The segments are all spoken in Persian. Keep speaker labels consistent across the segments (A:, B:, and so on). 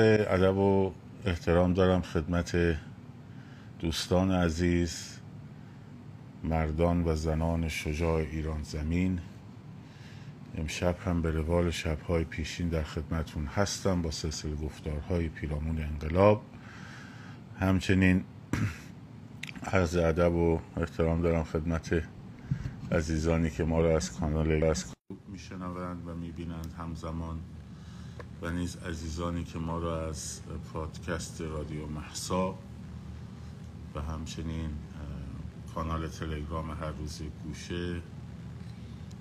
A: ادب و احترام دارم خدمت دوستان عزیز مردان و زنان شجاع ایران زمین. امشب هم به روال شبهای پیشین در خدمتون هستم با سلسله گفتارهای پیرامون انقلاب. همچنین عرض ادب و احترام دارم خدمت عزیزانی که ما را از کانال از میشنوند و می‌بینند همزمان. و نیز عزیزانی که ما را از پادکست رادیو محسا و همچنین کانال تلگرام هر روز گوشه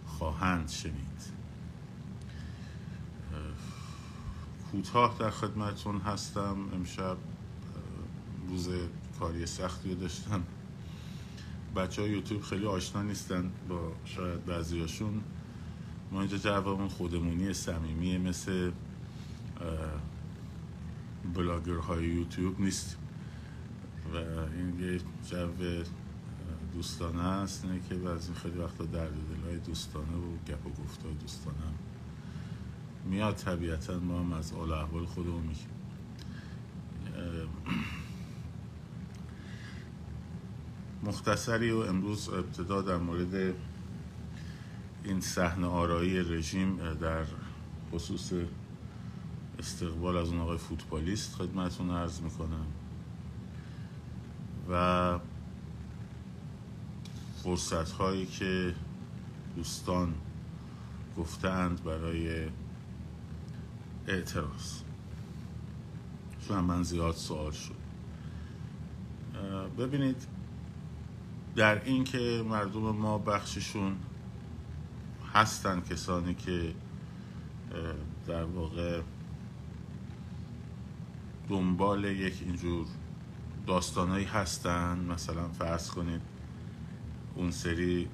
A: خواهند شنید. کوتاه در خدمتون هستم. امشب روز کاری سختی داشتم. بچه های یوتیوب خیلی آشنا نیستن با شاید بعضیاشون. ما اینجا جوابمون خودمونی صمیمی مثل بلاگرهای یوتیوب نیست و این یه جو دوستانه است اینه که بعضی خیلی وقتا درد دلهای دوستانه و گپ و گفتای دوستانه میاد. طبیعتا ما هم از آل احوال خودمون میگیم. مختصری و امروز ابتدا در مورد این صحنه آرایی رژیم در خصوص استقبال از اون آقای فوتبالیست خدمتون عرض می‌کنم. و فرصت هایی که دوستان گفتند برای اعتراض. چون من زیاد سوال شد. ببینید در این که مردم ما بخششون هستن کسانی که در واقع دنبال یک اینجور داستانهایی هستن؟ مثلا فرض کنید اون سری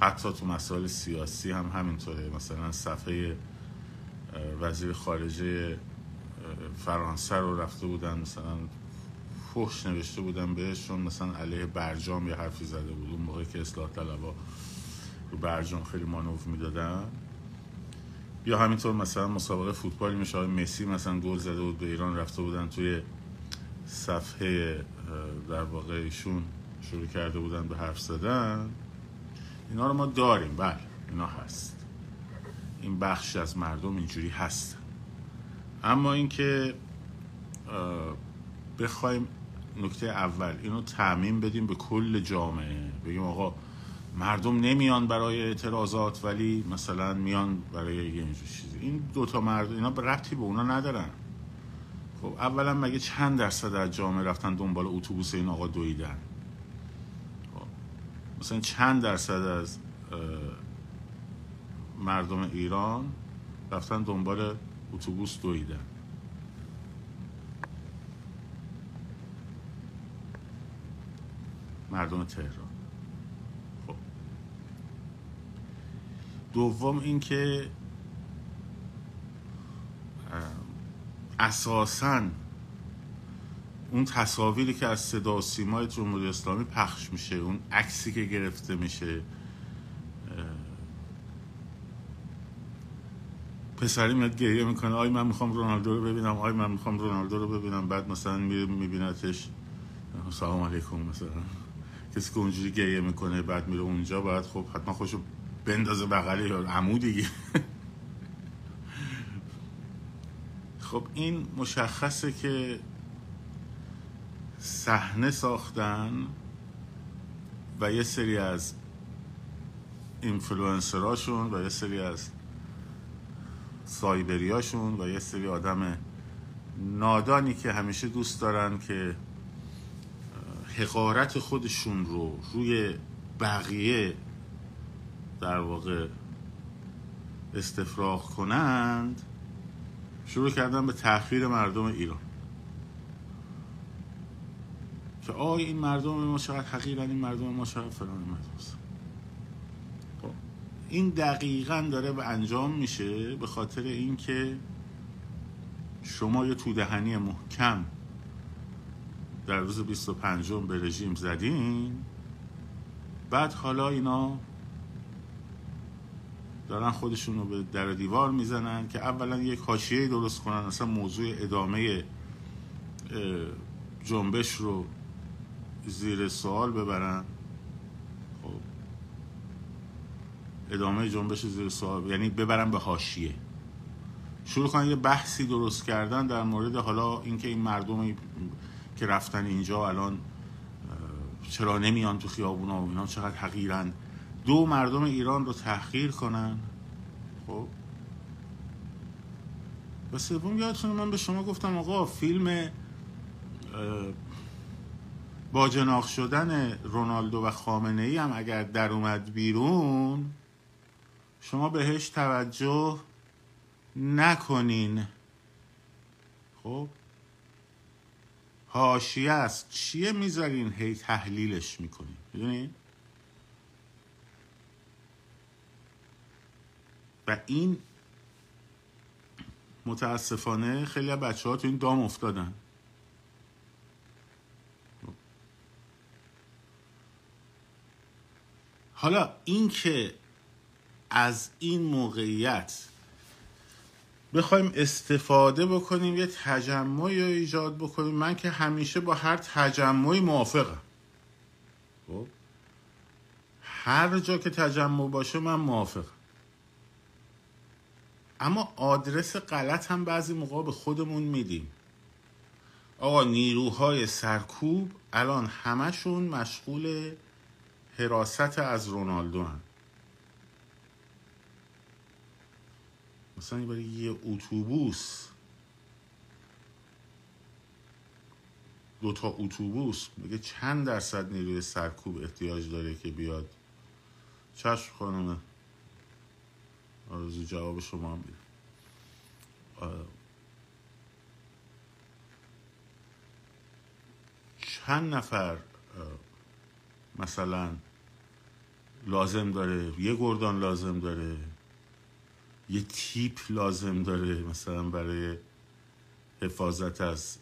A: حتی تو مسائل سیاسی هم همینطوره. مثلا صفحه وزیر خارجه فرانسه رو رفته بودن مثلا فحش نوشته بودن بهشون مثلا علیه برجام یه حرفی زده بود. اون موقع که اصلاح طلبا رو برجام خیلی مانوف می‌دادن. یا همینطور مثلا مسابقه فوتبالی میشه مسی مثلا گل زده بود به ایران رفته بودن توی صفحه در واقع ایشون شروع کرده بودن به حرف زدن. اینا رو ما داریم بله اینا هست. این بخش از مردم اینجوری هست. اما اینکه بخوایم نکته اول اینو تعمین بدیم به کل جامعه. بگیم آقا مردم نمیان برای اعتراضات ولی مثلا میان برای یه اینجور چیزی. این دوتا مرد اینا ربطی به اونا ندارن. خب اولا مگه چند درصد از جامعه رفتن دنبال اتوبوس این آقا دویدن؟ خب. مثلا چند درصد از مردم ایران رفتن دنبال اتوبوس دویدن؟ مردم تهران خب دوم اینکه اساسا اون تصاویری که از صدا سیمای جمهوری اسلامی پخش میشه اون عکسی که گرفته میشه پسری میاد گریه می‌کنه آی من می‌خوام رونالدو رو ببینم آی من می‌خوام رونالدو رو ببینم بعد مثلا میره میبینتش سلام علیکم مثلا کسی که اونجوری گریه می‌کنه بعد میره اونجا باید خب حتما خوشو بندازه بغلی یا عمو دیگه. خب این مشخصه که صحنه ساختن و یه سری از اینفلوئنسراشون و یه سری از سایبریاشون و یه سری آدم نادانی که همیشه دوست دارن که حقارت خودشون رو روی بقیه در واقع استفراغ کنند شروع کردن به تأخیر مردم ایران. که آی این مردم ما چقدر حقیرن این مردم ما چقدر فلان خب این دقیقا داره به انجام میشه به خاطر اینکه شما یه تودهنی محکم در روز 25 به رژیم زدین بعد حالا اینا دارن خودشون رو به در دیوار می‌زنن که اولا یک حاشیه درست کنن اصلا موضوع ادامه جنبش رو زیر سوال ببرن. خب. ادامه جنبش زیر سوال یعنی ببرن به حاشیه. شروع کنن یه بحثی درست کردن در مورد حالا اینکه این مردم که رفتن اینجا الان چرا نمیان تو خیابونا و اینا چقدر حقیرن. دو مردم ایران رو تحقیر کنن؟ خب. و سوم یادتونه من به شما گفتم آقا فیلم با جناخ شدن رونالدو و خامنه ای هم اگر در اومد بیرون شما بهش توجه نکنین. خب. حاشیه است. چیه می‌ذارین هی تحلیلش می‌کنین؟ می‌دونین؟ و این متاسفانه خیلی از بچه ها تو این دام افتادن. حالا اینکه از این موقعیت بخوایم استفاده بکنیم یه تجمعی رو ایجاد بکنیم من که همیشه با هر تجمعی موافقم. خب؟ هر جا که تجمع باشه من موافقم. اما آدرس غلط هم بعضی موقع به خودمون میدیم. آقا نیروهای سرکوب الان همشون مشغول حراست از رونالدو هم. مثلا برای یه اتوبوس دو تا اتوبوس میگه چند درصد نیروی سرکوب احتیاج داره که بیاد؟ چشم خانم آرزو جواب شما هم بیده چند نفر مثلا لازم داره یه گردان لازم داره یه تیپ لازم داره مثلا برای حفاظت از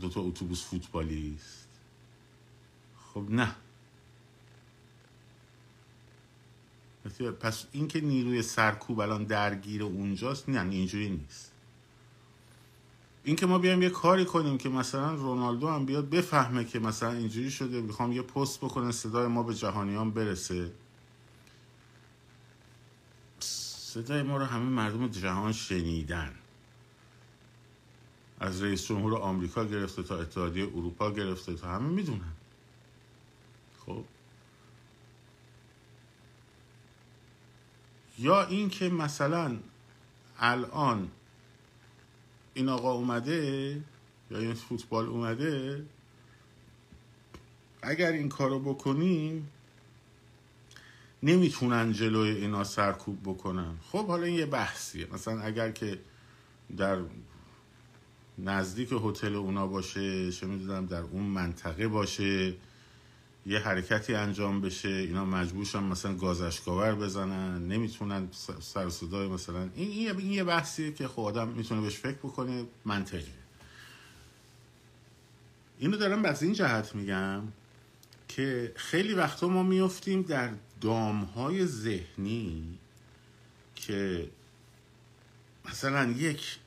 A: دو تا اتوبوس فوتبالیست؟ خب نه. پس اینکه نیروی سرکوب الان درگیر اونجاست نه اینجوری نیست. اینکه ما بیایم یه کاری کنیم که مثلا رونالدو هم بیاد بفهمه که مثلا اینجوری شده می‌خوام یه پست بکنه صدای ما به جهانیان برسه. صدای ما رو همه مردم جهان شنیدن. از رئیس جمهور آمریکا گرفته تا اتحادیه اروپا گرفته تا همه می‌دونن. خب؟ یا اینکه مثلا الان این آقا اومده یا این فوتبال اومده اگر این کارو بکنیم نمی‌تونن جلوی اینا سرکوب بکنن. خب حالا این یه بحثیه. مثلا اگر که در نزدیک هتل اونا باشه چه می‌دونم در اون منطقه باشه یه حرکتی انجام بشه اینا مجبورشن مثلا گازشکاور بزنن نمی‌تونن سر صدای مثلا این, این یه بحثیه که خب آدم می‌تونه بهش فکر بکنه منطقی اینو دارم از این جهت میگم که خیلی وقتا ما میفتیم در دامهای ذهنی که مثلا یک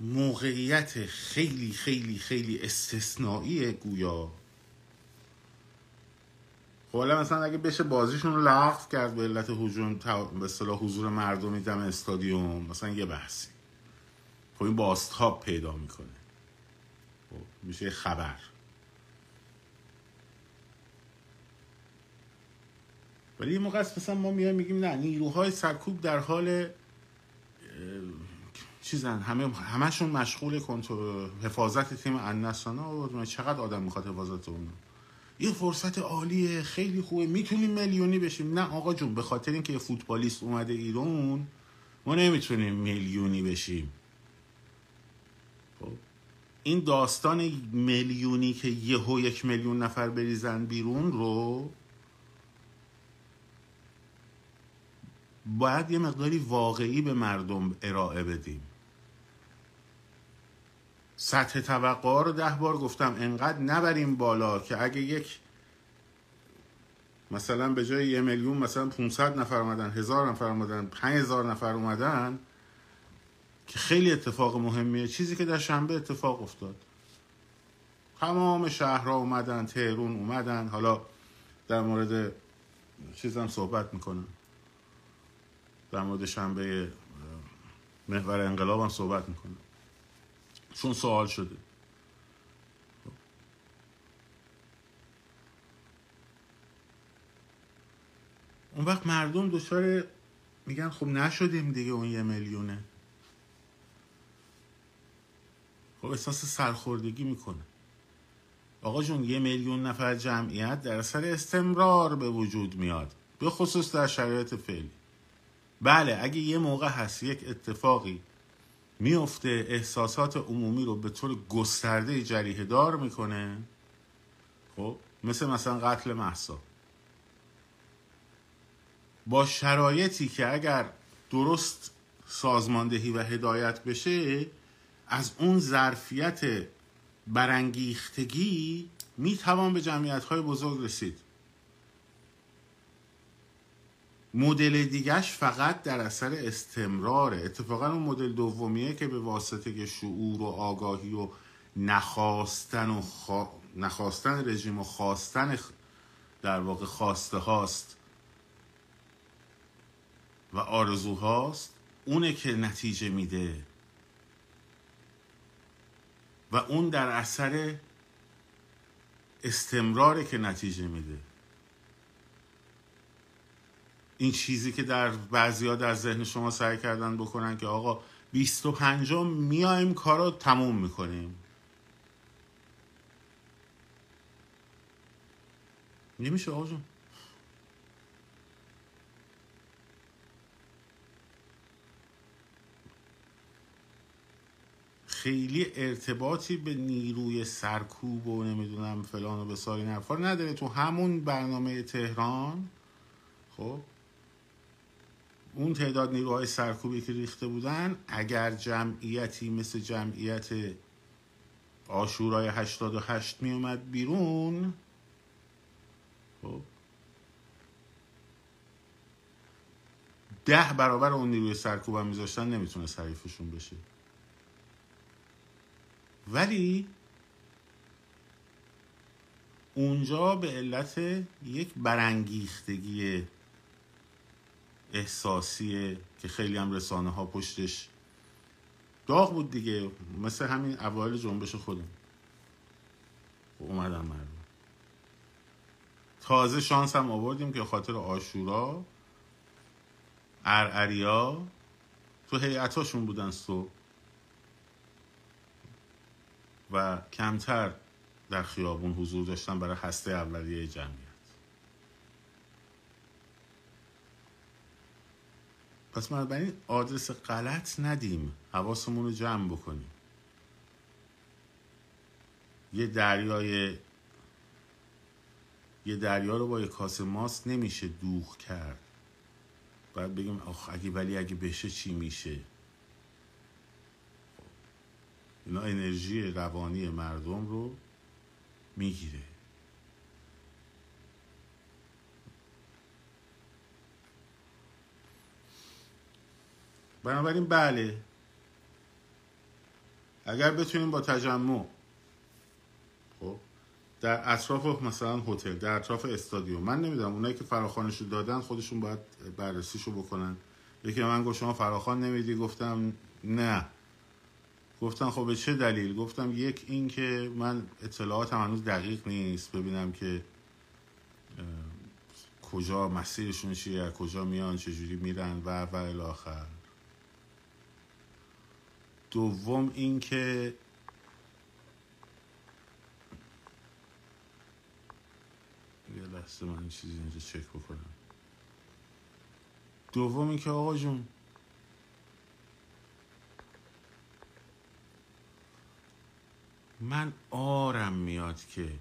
A: موقعیت خیلی خیلی خیلی استثنایی گویا. حالا مثلا اگه بشه بازیشون رو لغو کرد به علت حجوم به اصطلاح حضور مردمی دم استادیوم مثلا یه بحثی. خب این باستاب پیدا می‌کنه. خب میشه خبر. ولی این موقع مثلا ما میایم میگیم نه نیروهای سرکوب در حال چیزن همه همشون مشغول کنترل حفاظت تیم النسانا و چقدر آدم می‌خواد حفاظت اون یه فرصت عالیه. خیلی خوبه. می‌تونیم میلیونی بشیم. نه آقا جون به خاطر اینکه فوتبالیست اومده ایران ما نمی‌تونیم میلیونی بشیم. خب این داستان میلیونی که یهو یک میلیون نفر بریزن بیرون رو باید یه مقداری واقعی به مردم ارائه بدیم. سطح توقع رو ده بار گفتم انقدر نبریم بالا که اگه یک مثلا به جای یه میلیون مثلا 500 نفر اومدن هزار نفر اومدن 5000 نفر اومدن که خیلی اتفاق مهمیه. چیزی که در شنبه اتفاق افتاد. تمام شهرها اومدن تهرون اومدن. حالا در مورد چیزم صحبت می‌کنم. در مورد شنبه محور انقلاب هم صحبت می‌کنم. چون سوال شده. اون وقت مردم دچار میگن خب نشدیم دیگه اون یه میلیونه. خب احساس سرخوردگی می‌کنه. آقا جون یه میلیون نفر جمعیت در اثر استمرار به وجود میاد به خصوص در شرایط فعلی. بله اگه یه موقع هست یک اتفاقی میفته احساسات عمومی رو به طور گسترده جریه دار می‌کنه. خب مثل مثلا قتل محسا. با شرایطی که اگر درست سازماندهی و هدایت بشه از اون ظرفیت برانگیختگی می‌توان به جمعیت های بزرگ رسید. مدل دیگهش فقط در اثر استمراره. اتفاقا اون مدل دومیه که به واسطه شعور و آگاهی و نخواستن و خوا... نخواستن رژیم و خواستن در واقع خواسته هاست و آرزوهاست اونه که نتیجه میده. و اون در اثر استمراره که نتیجه میده. این چیزی که در بعضی در ذهن شما سعی کردن بکنن که آقا 25 میایم کارو تموم می‌کنیم. نمیشه آقا جون. خیلی ارتباطی به نیروی سرکوب و نمی‌دونم فلان و بسار این حرفا نداره. تو همون برنامه تهران خب اون تعداد نیروهای سرکوبی که ریخته بودن اگر جمعیتی مثل جمعیت آشورای 88 می اومد بیرون خب ده برابر اون نیروی سرکوب هم میذاشتن نمی‌تونه حریفشون بشه. ولی اونجا به علت یک برانگیختگی احساسیه که خیلی هم رسانه ها پشتش داغ بود دیگه. مثل همین اوایل جنبش خودم. اومدن مردم. تازه شانس هم آوردیم که خاطر آشورا ارعریا تو هیئتاشون بودن صبح. و کمتر در خیابون حضور داشتن برای هسته اولیه جمعیت. پس بنابراین آدرس غلط ندیم. حواسمون رو جمع بکنیم. یه دریای یه دریا رو با یه کاسه ماست نمیشه دوخ کرد. باید بگیم آخ اگه ولی اگه بشه چی میشه؟ اینا انرژی روانی مردم رو می‌گیره. بنابراین بله. اگر بتونیم با تجمع خب در اطراف مثلا هتل در اطراف استادیوم من نمی‌دونم اونایی که فراخانش رو دادن خودشون باید بررسیشو بکنن. یکی من گفت شما فراخان نمیدی؟ گفتم نه. گفتم خب به چه دلیل؟ گفتم یک این که من اطلاعاتم هنوز دقیق نیست. ببینم که کجا مسیرشون چیه کجا میان چجوری میرن و و الاخر دوم اینکه یه لحظه من این چیزی اینجا چک بکنم. دوم اینکه آقا جون من آرم میاد که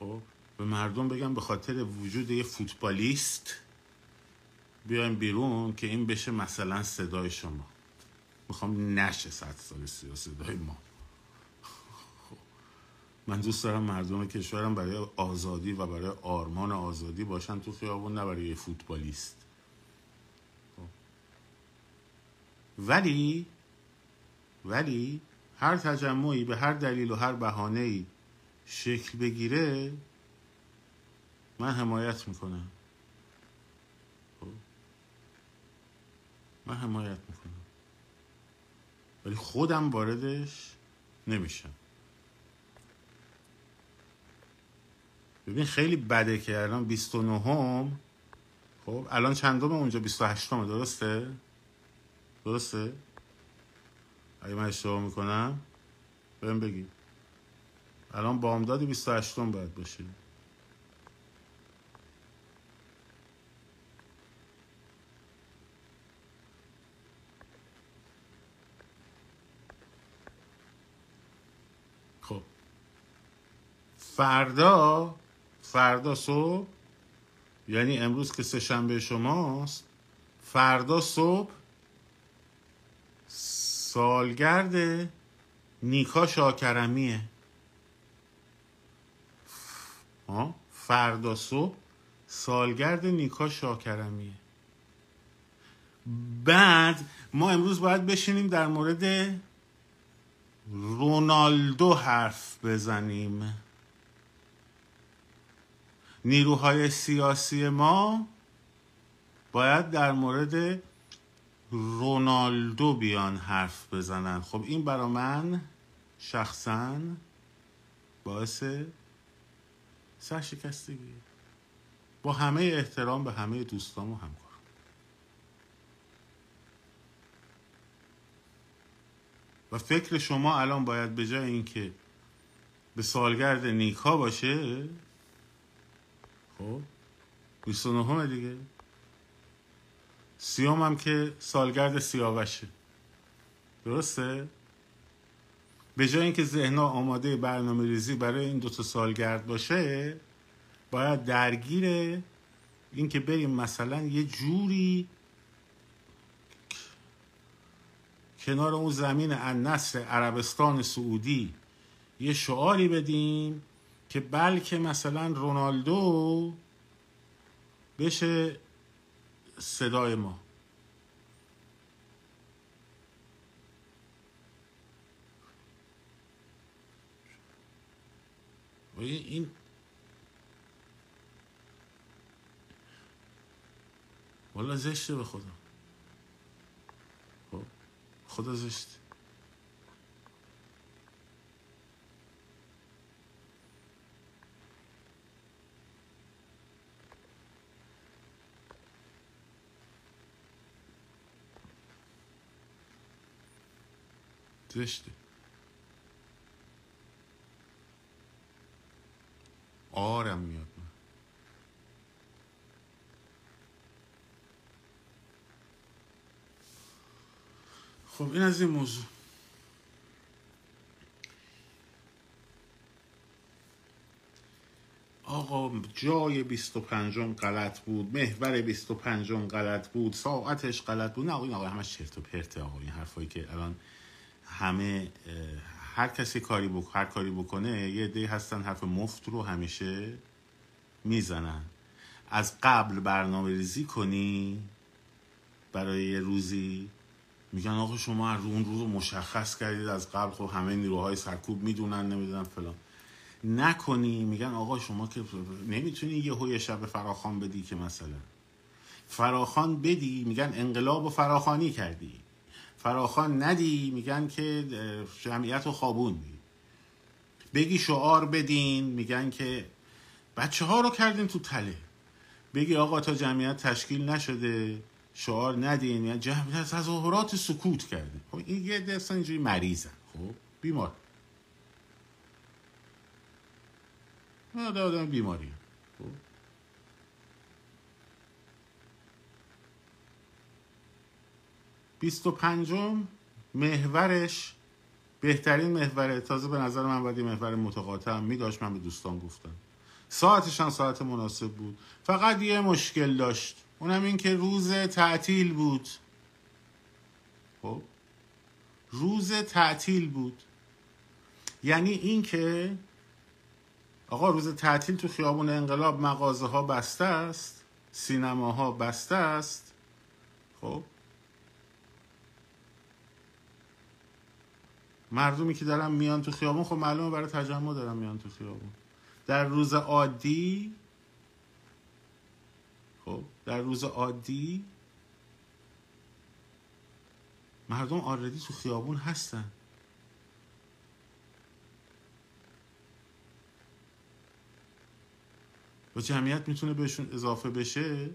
A: خب به مردم بگم به خاطر وجود یه فوتبالیست بیایم بیرون که این بشه مثلا صدای شما. می‌خوام نشه صد سال سی صدای ما خب. من دوست دارم مردم کشورم برای آزادی و برای آرمان آزادی باشن تو خیابون نه برای فوتبالیست خب. ولی ولی هر تجمعی به هر دلیل و هر بهانه‌ای شکل بگیره من حمایت می‌کنم خب. من حمایت می‌کنم ولی خودم واردش نمیشم. ببین خیلی بده که الان 29 هم خب الان چندم اونجا؟ 28 همه درسته؟ درسته؟ اگه من اشتباه می‌کنم بهم بگی الان بامداد 28 هم باید باشه. فردا فردا صبح یعنی امروز که سه شنبه شماست فردا صبح سالگرد نیکا شاکرمیه. فردا صبح سالگرد نیکا شاکرمیه. بعد ما امروز باید بشینیم در مورد رونالدو حرف بزنیم. نیروهای سیاسی ما باید در مورد رونالدو بیان حرف بزنن. خب این برا من شخصا باعث سرشکستگی. با همه احترام به همه دوستان و همکار و فکر شما الان باید به جای اینکه به سالگرد نیکا باشه خب. 29 دیگه. سیام هم که سالگرد سیاوشه. درسته؟ به جای اینکه ذهنها آماده برنامه ریزی برای این دوتا سالگرد باشه باید درگیر اینکه بریم مثلا یه جوری کنار اون زمین النصر عربستان سعودی یه شعاری بدیم که بلکه مثلا رونالدو بشه صدای ما. این والا زشته به خدا. خب خدا زشته. زشته آرم میاد من خب این از این موضوع آقا جای 25 غلط بود محور 25 غلط بود ساعتش غلط بود. نه این آقا همش چرت و پرته آقا این حرفایی که الان همه هر کسی کاری بک... هر کاری بکنه یه دی هستن حرف مفت رو همیشه می‌زنن. از قبل برنامه ریزی کنی برای یه روزی میگن آقا شما اون روز رو مشخص کردید از قبل خب همه نیروهای سرکوب می‌دونن نمی‌دونن فلان. نکنی میگن آقا شما که نمی‌تونی یه هوی شب فراخان بدی که مثلا. فراخان بدی میگن انقلاب و فراخانی کردی. فراخان ندی؟ میگن که جمعیت رو خوابوندی بگی شعار بدین. میگن که بچه ها رو کردین تو تله. بگی آقا تا جمعیت تشکیل نشده شعار ندین. یعنی جمعیت تظاهرات سکوت کرده خب این یه دستان اینجوری مریضن. خب بیمار. آدم بیماری خب بیست و پنجم محورش بهترین محور تازه به نظر من باید محور متقاطع هم می داشت. من به دوستان گفتم. ساعتش هم ساعت مناسب بود. فقط یه مشکل داشت. اونم این که روز تعطیل بود. خب؟ روز تعطیل بود. یعنی اینکه آقا روز تعطیل تو خیابون انقلاب مغازه ها بسته است سینماها بسته است. خب؟ مردمی که دارن میان تو خیابون خب معلومه برای تجمع دارن میان تو خیابون. در روز عادی خب در روز عادی مردم آردی تو خیابون هستن. و جمعیت می‌تونه بهشون اضافه بشه.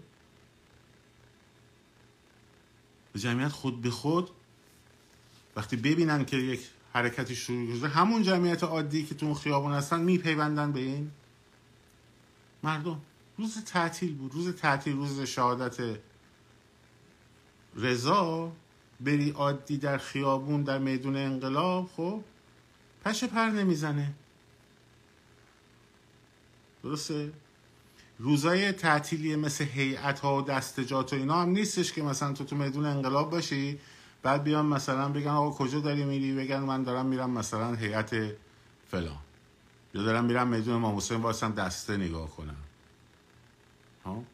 A: و جمعیت خود به خود وقتی ببینن که یک حرکتی شروع شده همون جمعیت عادی که تو خیابون هستن میپیوندن به این؟ مردم. روز تعطیل بود. روز تعطیل روز شهادت رضا. بری عادی در خیابون در میدون انقلاب خب؟ پشه پر نمی‌زنه. درسته؟ روزای تعطیلی مثل هیئت ها و دستجات و اینا هم نیستش که مثلا تو تو میدون انقلاب باشی. بعد بیان مثلا بگن آقا کجا داری میری؟ بگن من دارم میرم مثلا هیئت فلان. یا دارم میرم میدون امام حسین واسم دسته نگاه کنم. ها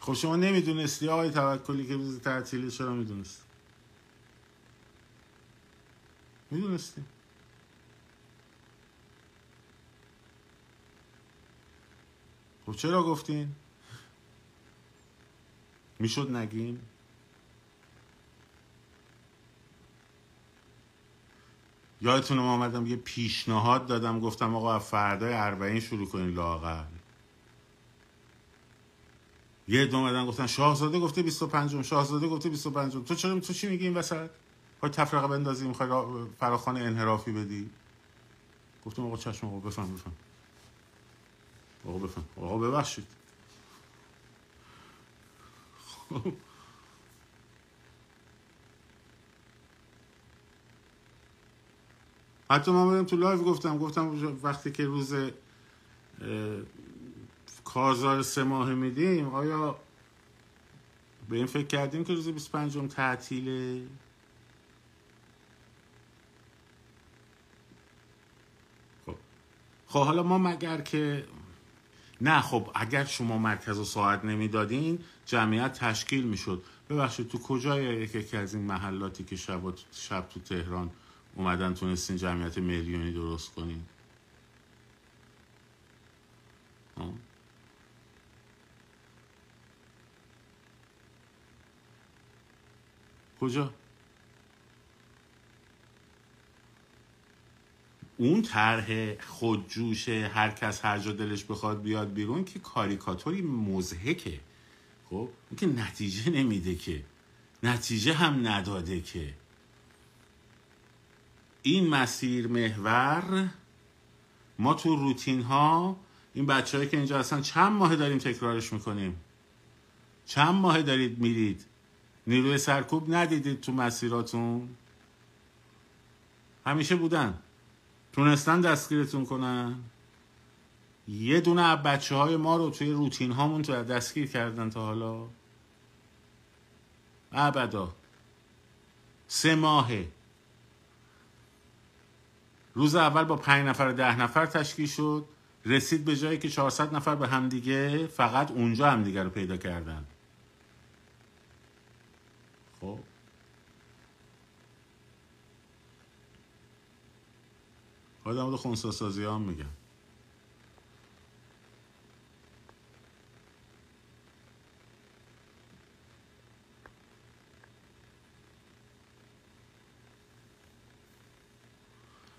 A: خب شما نمی‌دونستی آقای توکلی که روز تعطیلی چرا می‌دونست می‌دونستی. خب چرا گفتین؟ می‌شد نگین؟ یادتونه ما آمدم یه پیشنهاد دادم گفتم آقا فردای اربعین شروع کنین لاغر یه دو اومدن گفتن شاهزاده گفته 25 شاهزاده گفته 25 تو چرا تو چی میگی این وسط؟ های تفرقه بندازی می‌خوای فراخان انحرافی بدی؟ گفتم آقا چشم آقا بفهم بفهم. آقا بفهم. آقا ببخشید. حتی من بودم تو لایو گفتم گفتم وقتی که روز کارزار سه ماه میدیم آیا به این فکر کردیم که روز 25 تعطیله؟ خب. خب حالا ما مگر که نه خب اگر شما مرکز و ساعت نمی‌دادین جمعیت تشکیل می‌شد. ببخشید تو کجای یکی از این محلاتی که شب, شب تو تهران اومدن تونستین جمعیت میلیونی درست کنین؟ کجا؟ اون طرح خودجوش هر کس هر جا دلش بخواد بیاد بیرون که کاریکاتوری مزهکه. خب اون که نتیجه نمیده که نتیجه هم نداده که. این مسیر محور ما تو روتین ها این بچه که اینجا هستن چند ماه داریم تکرارش می‌کنیم؟ چند ماه دارید میرید؟ نیروی سرکوب ندیدید تو مسیراتون؟ همیشه بودن. تونستن دستگیرتون کنن؟ یه دونه بچه های ما رو توی روتین هامون تو دستگیر کردن تا حالا. ابدا. سه ماهه. روز اول با پنج نفر ده نفر تشکیل شد. رسید به جایی که 400 نفر به همدیگه فقط اونجا همدیگه رو پیدا کردن. خب. حالا در مورد سازی هم میگم.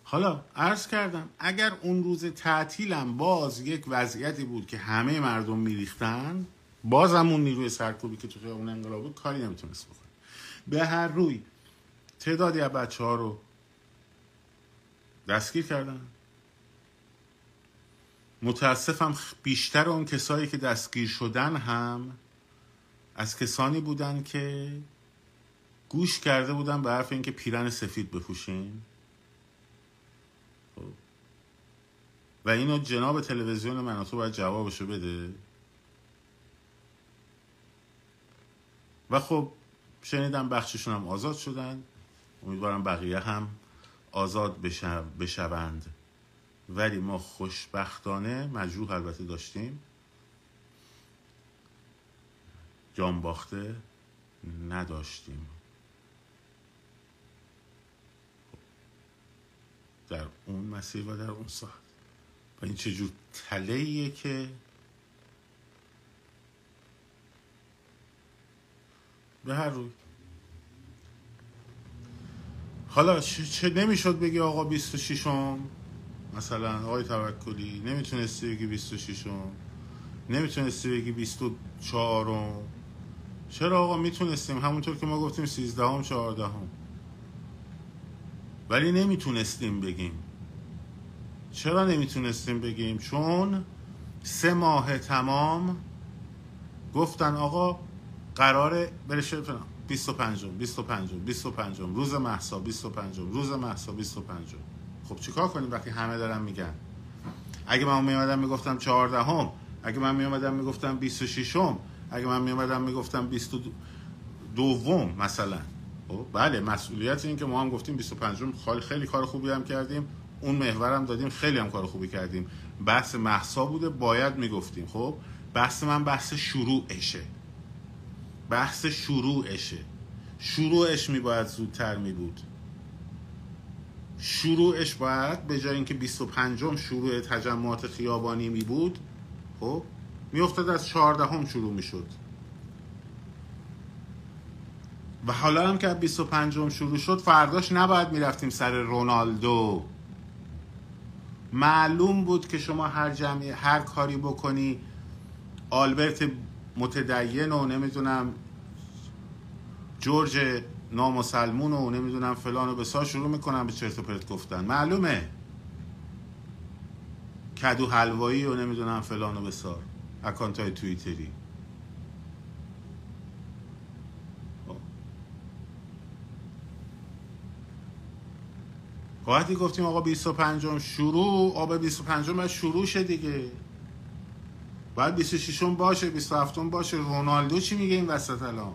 A: حالا عرض کردم اگر اون روز تعطیلم باز یک وضعیتی بود که همه مردم میریختن باز همون نیروی سرکوبی که تو اون انقلاب بود کاری نمی‌تونست بکنه به هر روی تعدادی از بچه ها رو دستگیر کردن متاسفم بیشتر اون کسایی که دستگیر شدن هم از کسانی بودن که گوش کرده بودن به حرف اینکه پیرن سفید بپوشین. و اینو جناب تلویزیون من تو باید جوابشو بده. و خب شنیدم بخششون هم آزاد شدن. امیدوارم بقیه هم آزاد بشوند. ولی ما خوشبختانه مجروح البته داشتیم. جان باخته نداشتیم. در اون مسیر و در اون ساعت. و این چجور تله که به هر روی. حالا چه نمی‌شد بگی آقا 26 م مثلا آقای توکلی نمی‌تونستی بگی 26 م نمی‌تونستی بگی 24 م چرا آقا می‌تونستیم؟ همونطور که ما گفتیم 13 هم 14 هم ولی نمی‌تونستیم بگیم. چرا نمی‌تونستیم بگیم؟ چون سه ماه تمام گفتن آقا قراره برشه 25 25 25 روز محسا 25 روز محسا 25 خب چیکار کنیم وقتی همه دارن میگن؟ اگه من میومدم می‌گفتم 14 هم اگه من میومدم می‌گفتم 26 هم اگه من میومدم می‌گفتم 22 دوم مثلا. بله مسئولیت این که ما هم گفتیم 25 خیلی خیلی کار خوبی هم کردیم. اون محورم دادیم خیلی هم کار خوبی کردیم. بحث محسا بوده باید می‌گفتیم. خب بحث من بحث شروعشه. بحث شروعشه. شروعش می باید زودتر می بود. شروعش باید به جای اینکه 25 م شروع تجمعات خیابانی می بود خب می افتاد از 14 هم شروع می شد و حالا هم که 25 م شروع شد فرداش نباید می‌رفتیم سر رونالدو. معلوم بود که شما هر جمعی هر کاری بکنی آلبرت متدین و نمی‌دونم جورج نامسلمون و نمی‌دونم فلان و بسا شروع می‌کنن به چرت و پرت گفتن. معلومه. کدو حلوایی و نمی‌دونم فلان و بسار اکانت های تویتری وقتی گفتیم آقا 25 شروع آب 25 باید شروع شه دیگه. باید 26 باشه 27 باشه. رونالدو چی میگه این وسط الان؟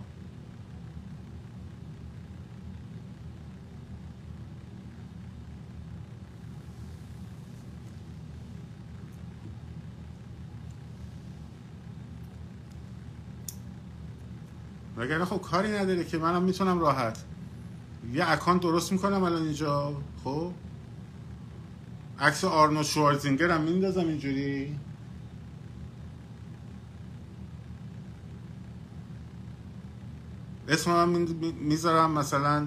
A: وگرنه خب کاری نداره که منم می‌تونم راحت یه اکانت درست می‌کنم الان اینجا. خب. عکس آرنو شوارزینگر هم میندازم اینجوری. اسم هم می‌ذارم مثلا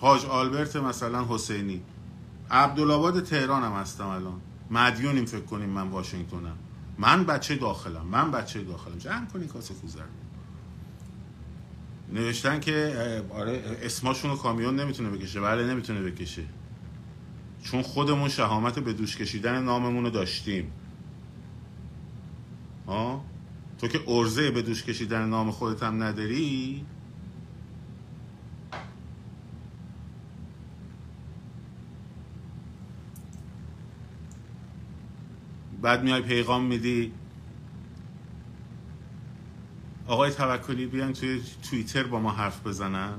A: حاج آلبرت مثلا حسینی. عبدالعباد تهران هم هستم الان. مدیونیم فکر کنیم من واشنگتنم من بچه داخلم من بچه داخلم. جمع کنی کاسه کوزر نوشتن که آره اسماشون کامیون نمی‌تونه بکشه. بله نمی‌تونه بکشه. چون خودمون شهامت به دوش کشیدن ناممون رو داشتیم. ها تو که ارزه به دوش کشیدن نام خودت هم نداری؟ بعد میای پیغام میدی آقای توکلی بیان توی توییتر با ما حرف بزنن.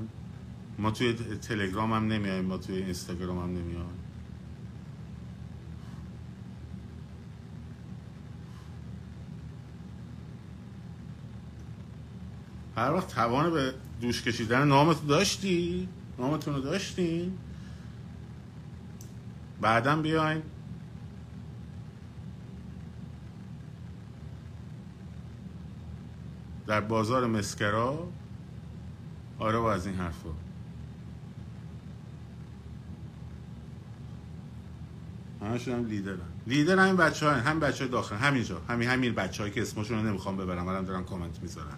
A: ما توی تلگرام هم نمیایم ما توی اینستاگرام هم نمیایم. هر وقت توان به دوش کشیدن نامتو داشتی؟ نامتون رو داشتین؟ بعدم بیاین. در بازار مسکرا. آره و از این حرفا. همشون هم لیدرن. لیدر همین بچه های هم بچه داخل همینجا. همین همین بچه هایی که اسمشون رو نمی‌خوام ببرم الان دارن کامنت می‌ذارن.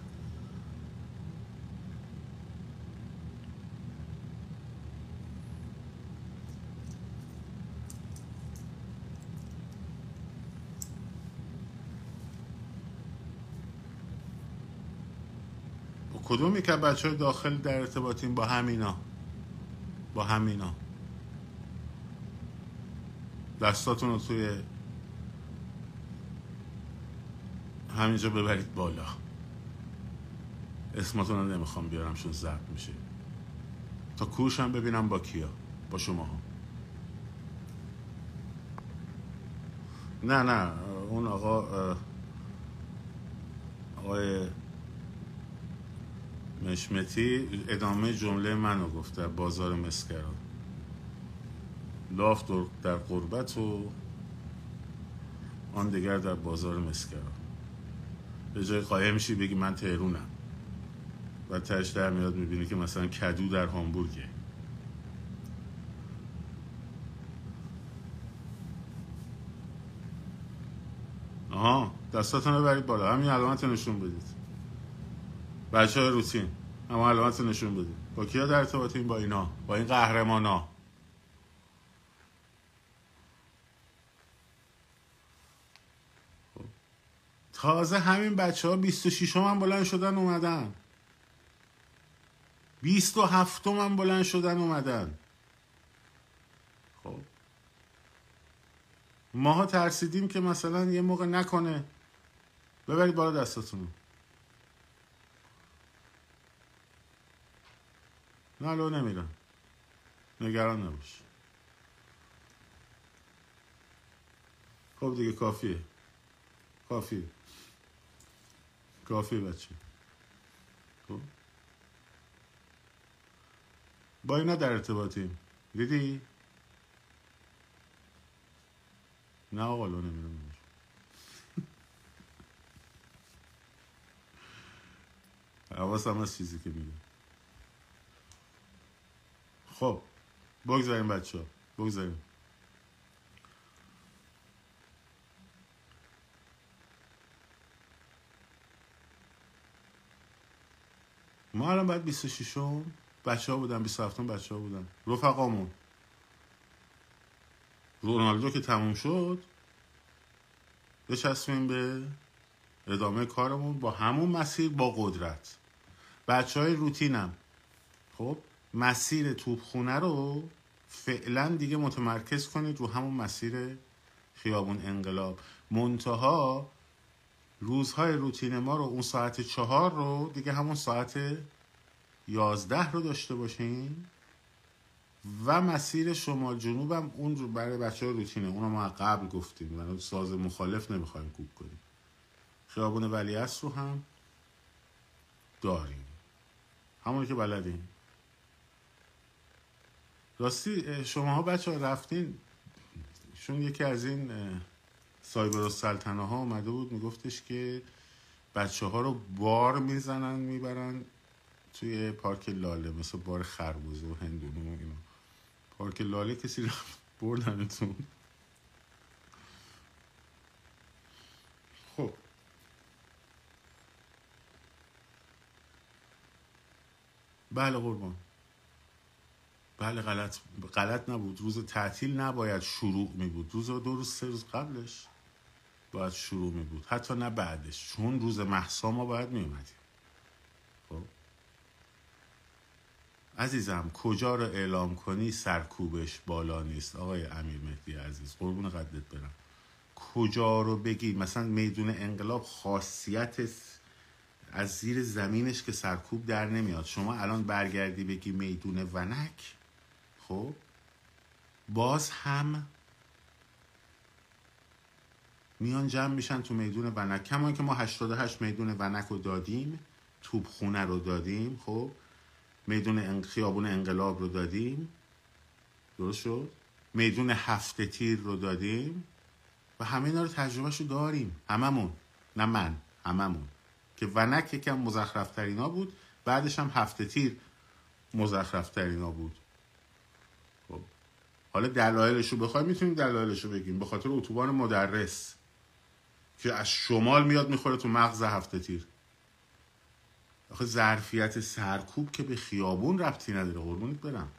A: کدومی که بچه های داخل در ارتباطیم با همینا؟ با همینا. دستاتون رو توی همینجا ببرید بالا. اسماتون رو نمی‌خوام بیارم چون ضبط میشه. تا کورش هم ببینم با کیا. با شما ها. نه نه. اون آقا آقای مشمتی ادامه جمله منو گفته بازار مسکران. لاف در قربت و آن دیگر در بازار مسکران. به جای قایم میشی بگی من تهرونم. و تش در میاد می‌بینی که مثلا کدو در هامبورگه. آها دستاتون رو برید بالا. همین علامت نشون بدید. بچه های روتین. اما علامت نشون بدید با کیا در ارتباطیم؟ با اینا. با این قهرمان ها خب. تازه همین بچه ها 26 هم بلند شدن اومدن. 27 هم بلند شدن اومدن. خب. ماها ترسیدیم که مثلا یه موقع نکنه. ببرید بالا دستاتونو. نه لو نمیرن نگران نباش. خب دیگه کافیه. کافیه. کافیه بچه. خب. با اینا در ارتباطیم. دیدی؟ نه آقا لو نمیرم. حواسم از چیزی که میگه خب بگذاریم بچه ها بگذاریم. ما الان باید 26 بچه ها بودن 27 بچه ها بودن. رفقامون. رونالدو که تموم شد بچسبیم به ادامه کارمون با همون مسیر با قدرت. بچه های روتینم. خب؟ مسیر توپخونه رو فعلا دیگه متمرکز کنید رو همون مسیر خیابون انقلاب. منتها روزهای روتین ما رو اون ساعت چهار رو دیگه همون ساعت یازده رو داشته باشین و مسیر شمال جنوبم اون رو برای بچه ها روتینه. اونو ما قبل گفتیم. و ساز مخالف نمی‌خوایم کوک کنیم. خیابون ولی رو هم داریم. همون که بلدیم راستی شما ها بچه ها رفتین؟ چون یکی از این سایبر و سلطنه ها اومده بود میگفتش که بچه ها رو بار می‌زنن می‌برن توی پارک لاله مثل بار خربوزه و هندونه و اینا. پارک لاله کسی رفت بردنتون خب. بله قربان. بله غلط غلط نبود. روز تعطیل نباید شروع می بود روز دو روز سه روز قبلش باید شروع می بود حتی نه بعدش. چون روز محسا ما باید می اومدیم خب؟ عزیزم کجا رو اعلام کنی؟ سرکوبش بالا نیست. آقای امیر مهدی عزیز قربون قدت برم. کجا رو بگی؟ مثلا میدون انقلاب خاصیت از زیر زمینش که سرکوب در نمیاد. شما الان برگردی بگی میدون ونک؟ خب؟ باز هم میان جمع میشن تو میدون ونک. کما که ما 88 میدون ونک رو دادیم توبخونه رو دادیم خب؟ میدون خیابون انقلاب رو دادیم. درست شد؟ میدون هفته تیر رو دادیم. و همه اینا رو تجربهش رو داریم. هممون. نه من هممون. که ونک یکم مزخرف ترینا بود بعدش هم هفته تیر مزخرف ترینا بود. حالا دلایلش رو بخوایم می‌تونیم دلایلش رو بگیم. به خاطر اتوبان مدرس که از شمال میاد می‌خوره تو مغز هفته تیر. آخه ظرفیت سرکوب که به خیابون ربطی نداره. قربونت برم.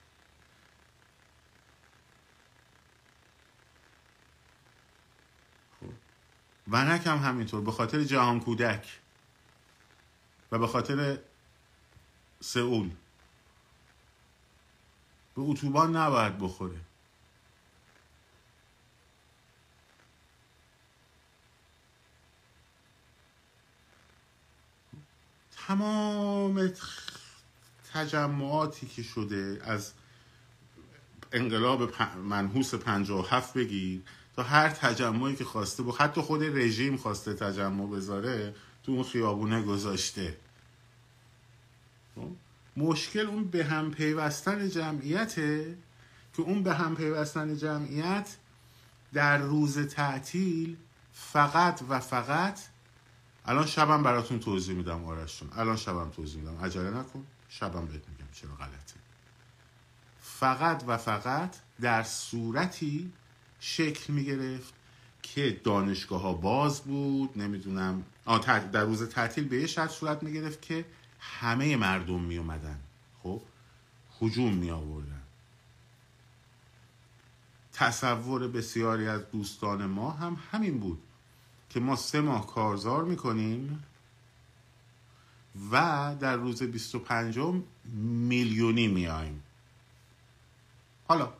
A: خب. ونک هم همینطور. به خاطر جهان کودک و به خاطر سئول. به اتوبان نباید بخوره. تمام تجمعاتی که شده از انقلاب منحوس 57 بگیر تا هر تجمعی که خواسته بود حتی خود رژیم خواسته تجمع بذاره تو اون خیابونه گذاشته خب؟ مشکل اون به هم پیوستن جمعیته که اون به هم پیوستن جمعیت در روز تعطیل فقط و فقط الان شبم براتون توضیح میدم آرشتون الان شبم توضیح میدم. عجله نکن. شبم بهت میگم چرا غلطه فقط و فقط در صورتی شکل می‌گرفت که دانشگاه ها باز بود. نمی‌دونم. در روز تعطیل به یه شرط صورت می‌گرفت که همه مردم می اومدن خب؟ حجوم می آوردن تصور بسیاری از دوستان ما هم همین بود. که ما سه ماه کارزار می‌کنیم و در روز 25 میلیونی میایم حالا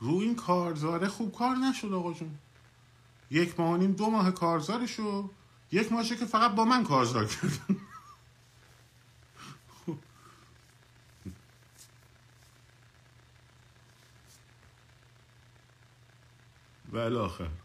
A: رو این کارزاره خوب کار نشد آقا جون. یک ماه نیم دو ماه کارزارشو یک ماهشه که فقط با من کارزار کردن. و الاخر